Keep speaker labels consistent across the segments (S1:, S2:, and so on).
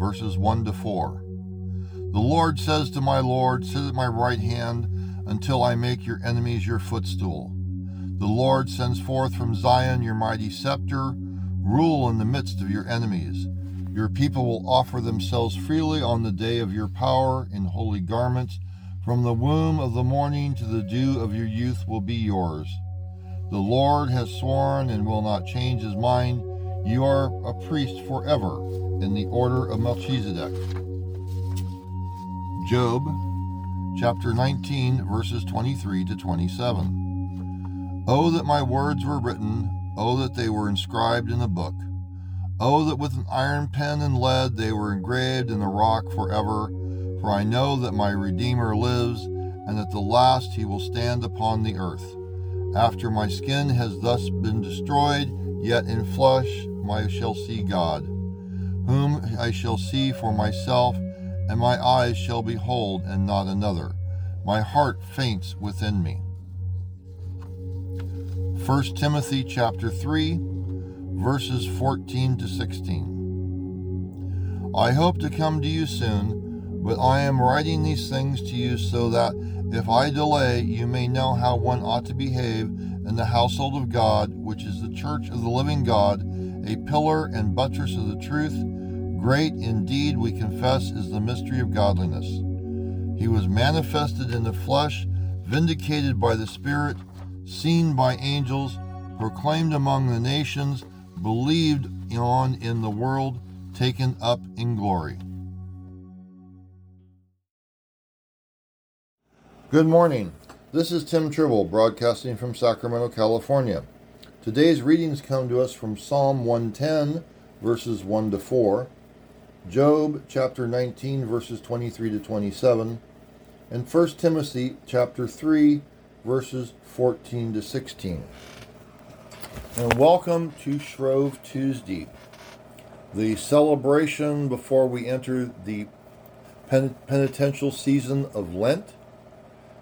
S1: verses 1 to 4. The Lord says to my Lord, Sit at my right hand until I make your enemies your footstool. The Lord sends forth from Zion your mighty scepter. Rule in the midst of your enemies. Your people will offer themselves freely on the day of your power in holy garments. From the womb of the morning to the dew of your youth will be yours. The Lord has sworn and will not change his mind. You are a priest forever in the order of Melchizedek. Job chapter 19, verses 23 to 27. Oh, that my words were written, oh, that they were inscribed in a book. Oh, that with an iron pen and lead they were engraved in the rock forever. For I know that my Redeemer lives, and at the last he will stand upon the earth. After my skin has thus been destroyed, yet in flesh I shall see God, whom I shall see for myself, and my eyes shall behold, and not another. My heart faints within me. 1 Timothy chapter 3, verses 14 to 16. I hope to come to you soon, but I am writing these things to you so that if I delay, you may know how one ought to behave in the household of God, which is the church of the living God a pillar and buttress of the truth. Great indeed, we confess, is the mystery of godliness. He was manifested in the flesh, vindicated by the Spirit, seen by angels, proclaimed among the nations, believed on in the world, taken up in glory. Good morning. This is Tim Tribble, broadcasting from Sacramento, California. Today's readings come to us from Psalm 110, verses 1 to 4, Job chapter 19, verses 23 to 27, and 1 Timothy chapter 3, verses 14 to 16. And welcome to Shrove Tuesday, the celebration before we enter the penitential season of Lent,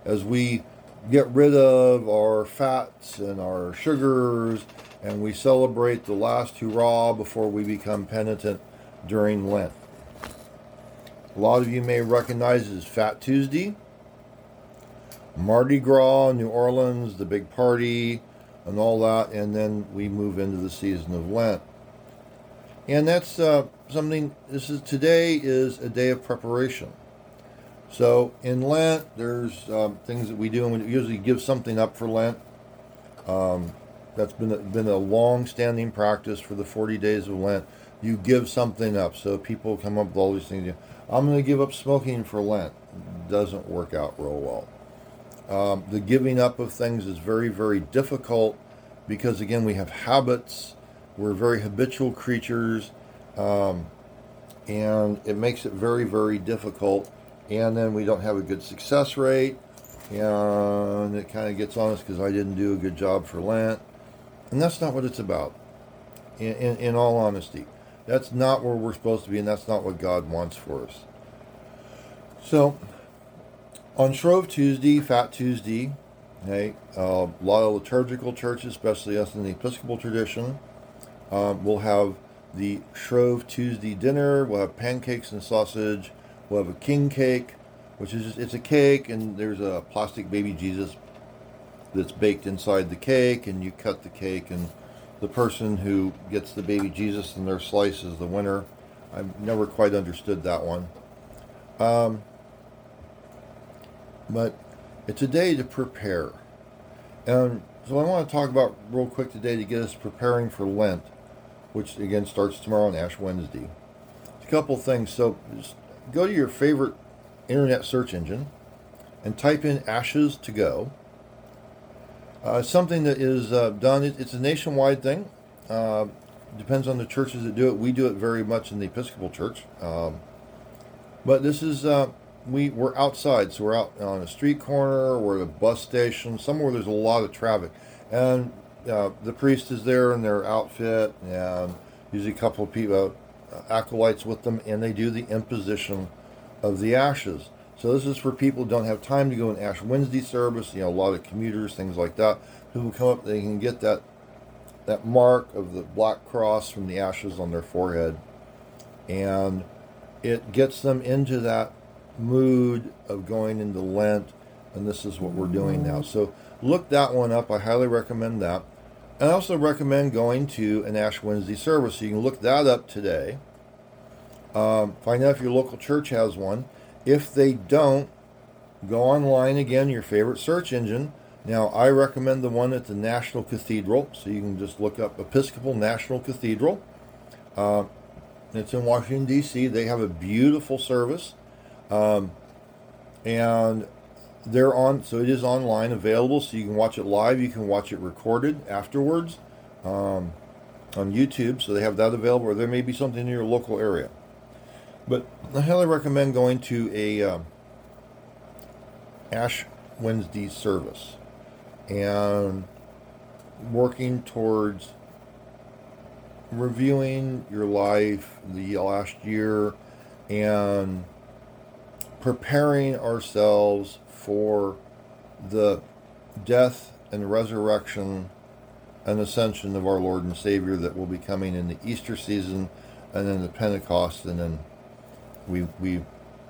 S1: as we get rid of our fats and our sugars, and we celebrate the last hurrah before we become penitent during Lent. A lot of you may recognize as Fat Tuesday, Mardi Gras, New Orleans, the big party, and all that, and then we move into the season of Lent. And that's uh, something. This is today is a day of preparation. So in Lent, there's um, things that we do, and we usually give something up for Lent. Um, that's been a, been a long-standing practice for the 40 days of Lent. You give something up. So people come up with all these things. I'm going to give up smoking for Lent. Doesn't work out real well. Um, the giving up of things is very, very difficult because again, we have habits. We're very habitual creatures, um, and it makes it very, very difficult and then we don't have a good success rate, and it kind of gets on us because I didn't do a good job for Lent, and that's not what it's about. In, in, in all honesty, that's not where we're supposed to be, and that's not what God wants for us. So, on Shrove Tuesday, Fat Tuesday, hey, uh, a lot of liturgical churches, especially us in the Episcopal tradition, um, will have the Shrove Tuesday dinner. We'll have pancakes and sausage We'll have a king cake, which is just, it's a cake, and there's a plastic baby Jesus that's baked inside the cake, and you cut the cake, and the person who gets the baby Jesus in their slice is the winner. I've never quite understood that one. Um, but it's a day to prepare. And so I want to talk about real quick today to get us preparing for Lent, which again starts tomorrow on Ash Wednesday. It's A couple things. So go to your favorite internet search engine and type in ashes to go. Uh, something that is uh, done, it, it's a nationwide thing. Uh, depends on the churches that do it. We do it very much in the Episcopal Church. Um, But this is uh, we we're outside, so we're out on a street corner, we're at a bus station, somewhere there's a lot of traffic, and uh, the priest is there in their outfit, and usually a couple of people, Uh, acolytes with them, and they do the imposition of the ashes. So this is for people who don't have time to go in Ash Wednesday service. You know, a lot of commuters, things like that. People come up, they can get that that mark of the black cross from the ashes on their forehead, and it gets them into that mood of going into Lent, and this is what we're doing now. So look that one up. I highly recommend that. And I also recommend going to an Ash Wednesday service. You can look that up today. Um, find out if your local church has one. If they don't, go online again, your favorite search engine. Now, I recommend the one at the National Cathedral. So you can just look up Episcopal National Cathedral. Uh, it's in Washington, D.C. They have a beautiful service. Um, and they're on, so it is online available, so you can watch it live. You can watch it recorded afterwards um, on YouTube, so they have that available, or there may be something in your local area. But I highly recommend going to a um, Ash Wednesday service and working towards reviewing your life the last year and preparing ourselves for the death and resurrection and ascension of our Lord and Savior that will be coming in the Easter season and then the Pentecost and then we we you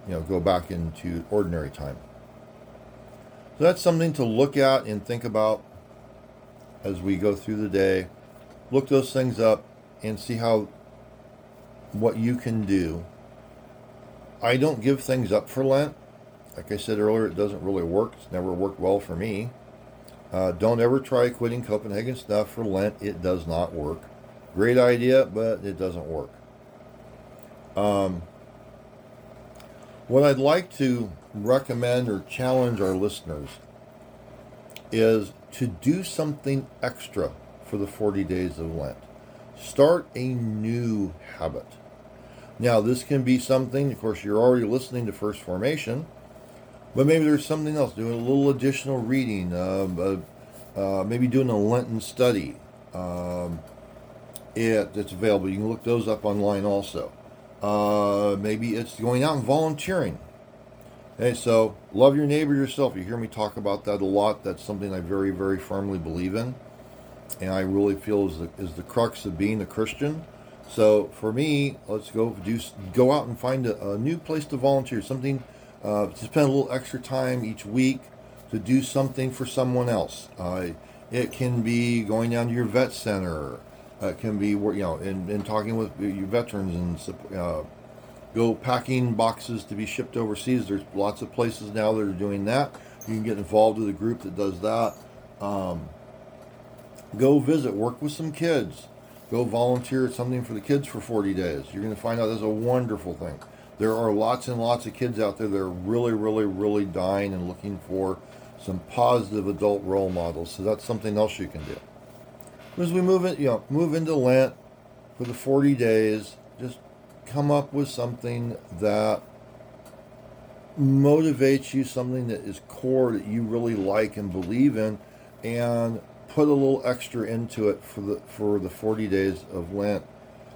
S1: know go back into ordinary time. So that's something to look at and think about as we go through the day. Look those things up and see how what you can do I don't give things up for Lent. Like I said earlier, it doesn't really work. It's never worked well for me. Uh, don't ever try quitting Copenhagen stuff for Lent. It does not work. Great idea, but it doesn't work. Um, what I'd like to recommend or challenge our listeners is to do something extra for the 40 days of Lent. Start a new habit. Now, this can be something, of course, you're already listening to First Formation, but maybe there's something else, doing a little additional reading, uh, uh, maybe doing a Lenten study. Um, it, it's available. You can look those up online also. Uh, maybe it's going out and volunteering. Okay, so love your neighbor yourself. You hear me talk about that a lot. That's something I very, very firmly believe in, and I really feel is the, is the crux of being a Christian. So for me, let's go do go out and find a, a new place to volunteer, something uh, to spend a little extra time each week to do something for someone else. Uh, it can be going down to your vet center. Uh, it can be you know, and, and talking with your veterans and uh, go packing boxes to be shipped overseas. There's lots of places now that are doing that. You can get involved with a group that does that. Um, go visit, work with some kids go volunteer at something for the kids for 40 days. You're going to find out that's a wonderful thing. There are lots and lots of kids out there that are really, really, really dying and looking for some positive adult role models. So that's something else you can do. As we move in, you know, move into Lent for the 40 days, just come up with something that motivates you, something that is core that you really like and believe in, and put a little extra into it for the for the 40 days of Lent.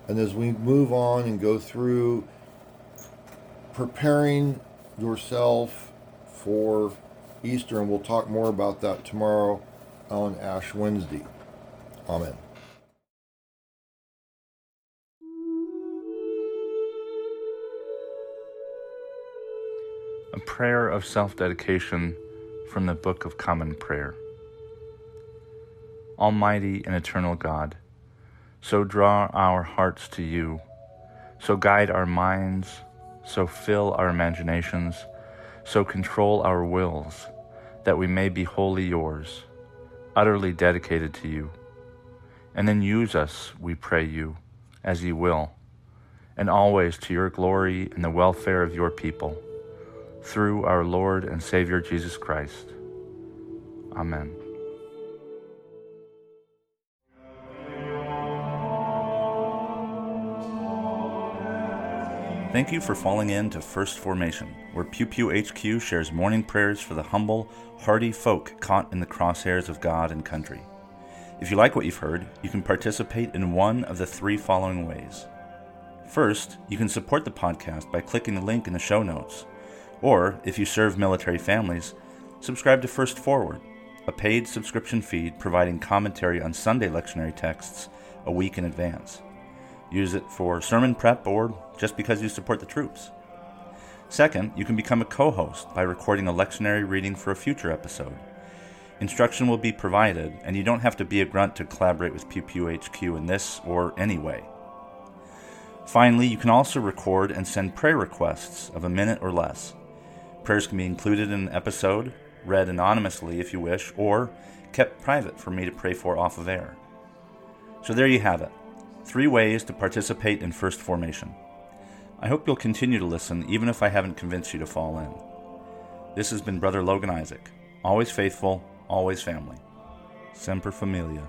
S1: And as we move on and go through preparing yourself for Easter, and we'll talk more about that tomorrow on Ash Wednesday. Amen.
S2: A prayer of self dedication from the Book of Common Prayer. Almighty and eternal God, so draw our hearts to you, so guide our minds, so fill our imaginations, so control our wills, that we may be wholly yours, utterly dedicated to you. And then use us, we pray you, as you will, and always to your glory and the welfare of your people, through our Lord and Savior Jesus Christ. Amen. Thank you for falling in to First Formation, where Pew Pew HQ shares morning prayers for the humble, hardy folk caught in the crosshairs of God and country. If you like what you've heard, you can participate in one of the three following ways. First, you can support the podcast by clicking the link in the show notes. Or, if you serve military families, subscribe to First Forward, a paid subscription feed providing commentary on Sunday lectionary texts a week in advance. Use it for sermon prep or just because you support the troops. Second, you can become a co host by recording a lectionary reading for a future episode. Instruction will be provided, and you don't have to be a grunt to collaborate with Pew Pew HQ in this or any way. Finally, you can also record and send prayer requests of a minute or less. Prayers can be included in an episode, read anonymously if you wish, or kept private for me to pray for off of air. So there you have it three ways to participate in First Formation. I hope you'll continue to listen even if I haven't convinced you to fall in. This has been Brother Logan Isaac, always faithful, always family. Semper Familia.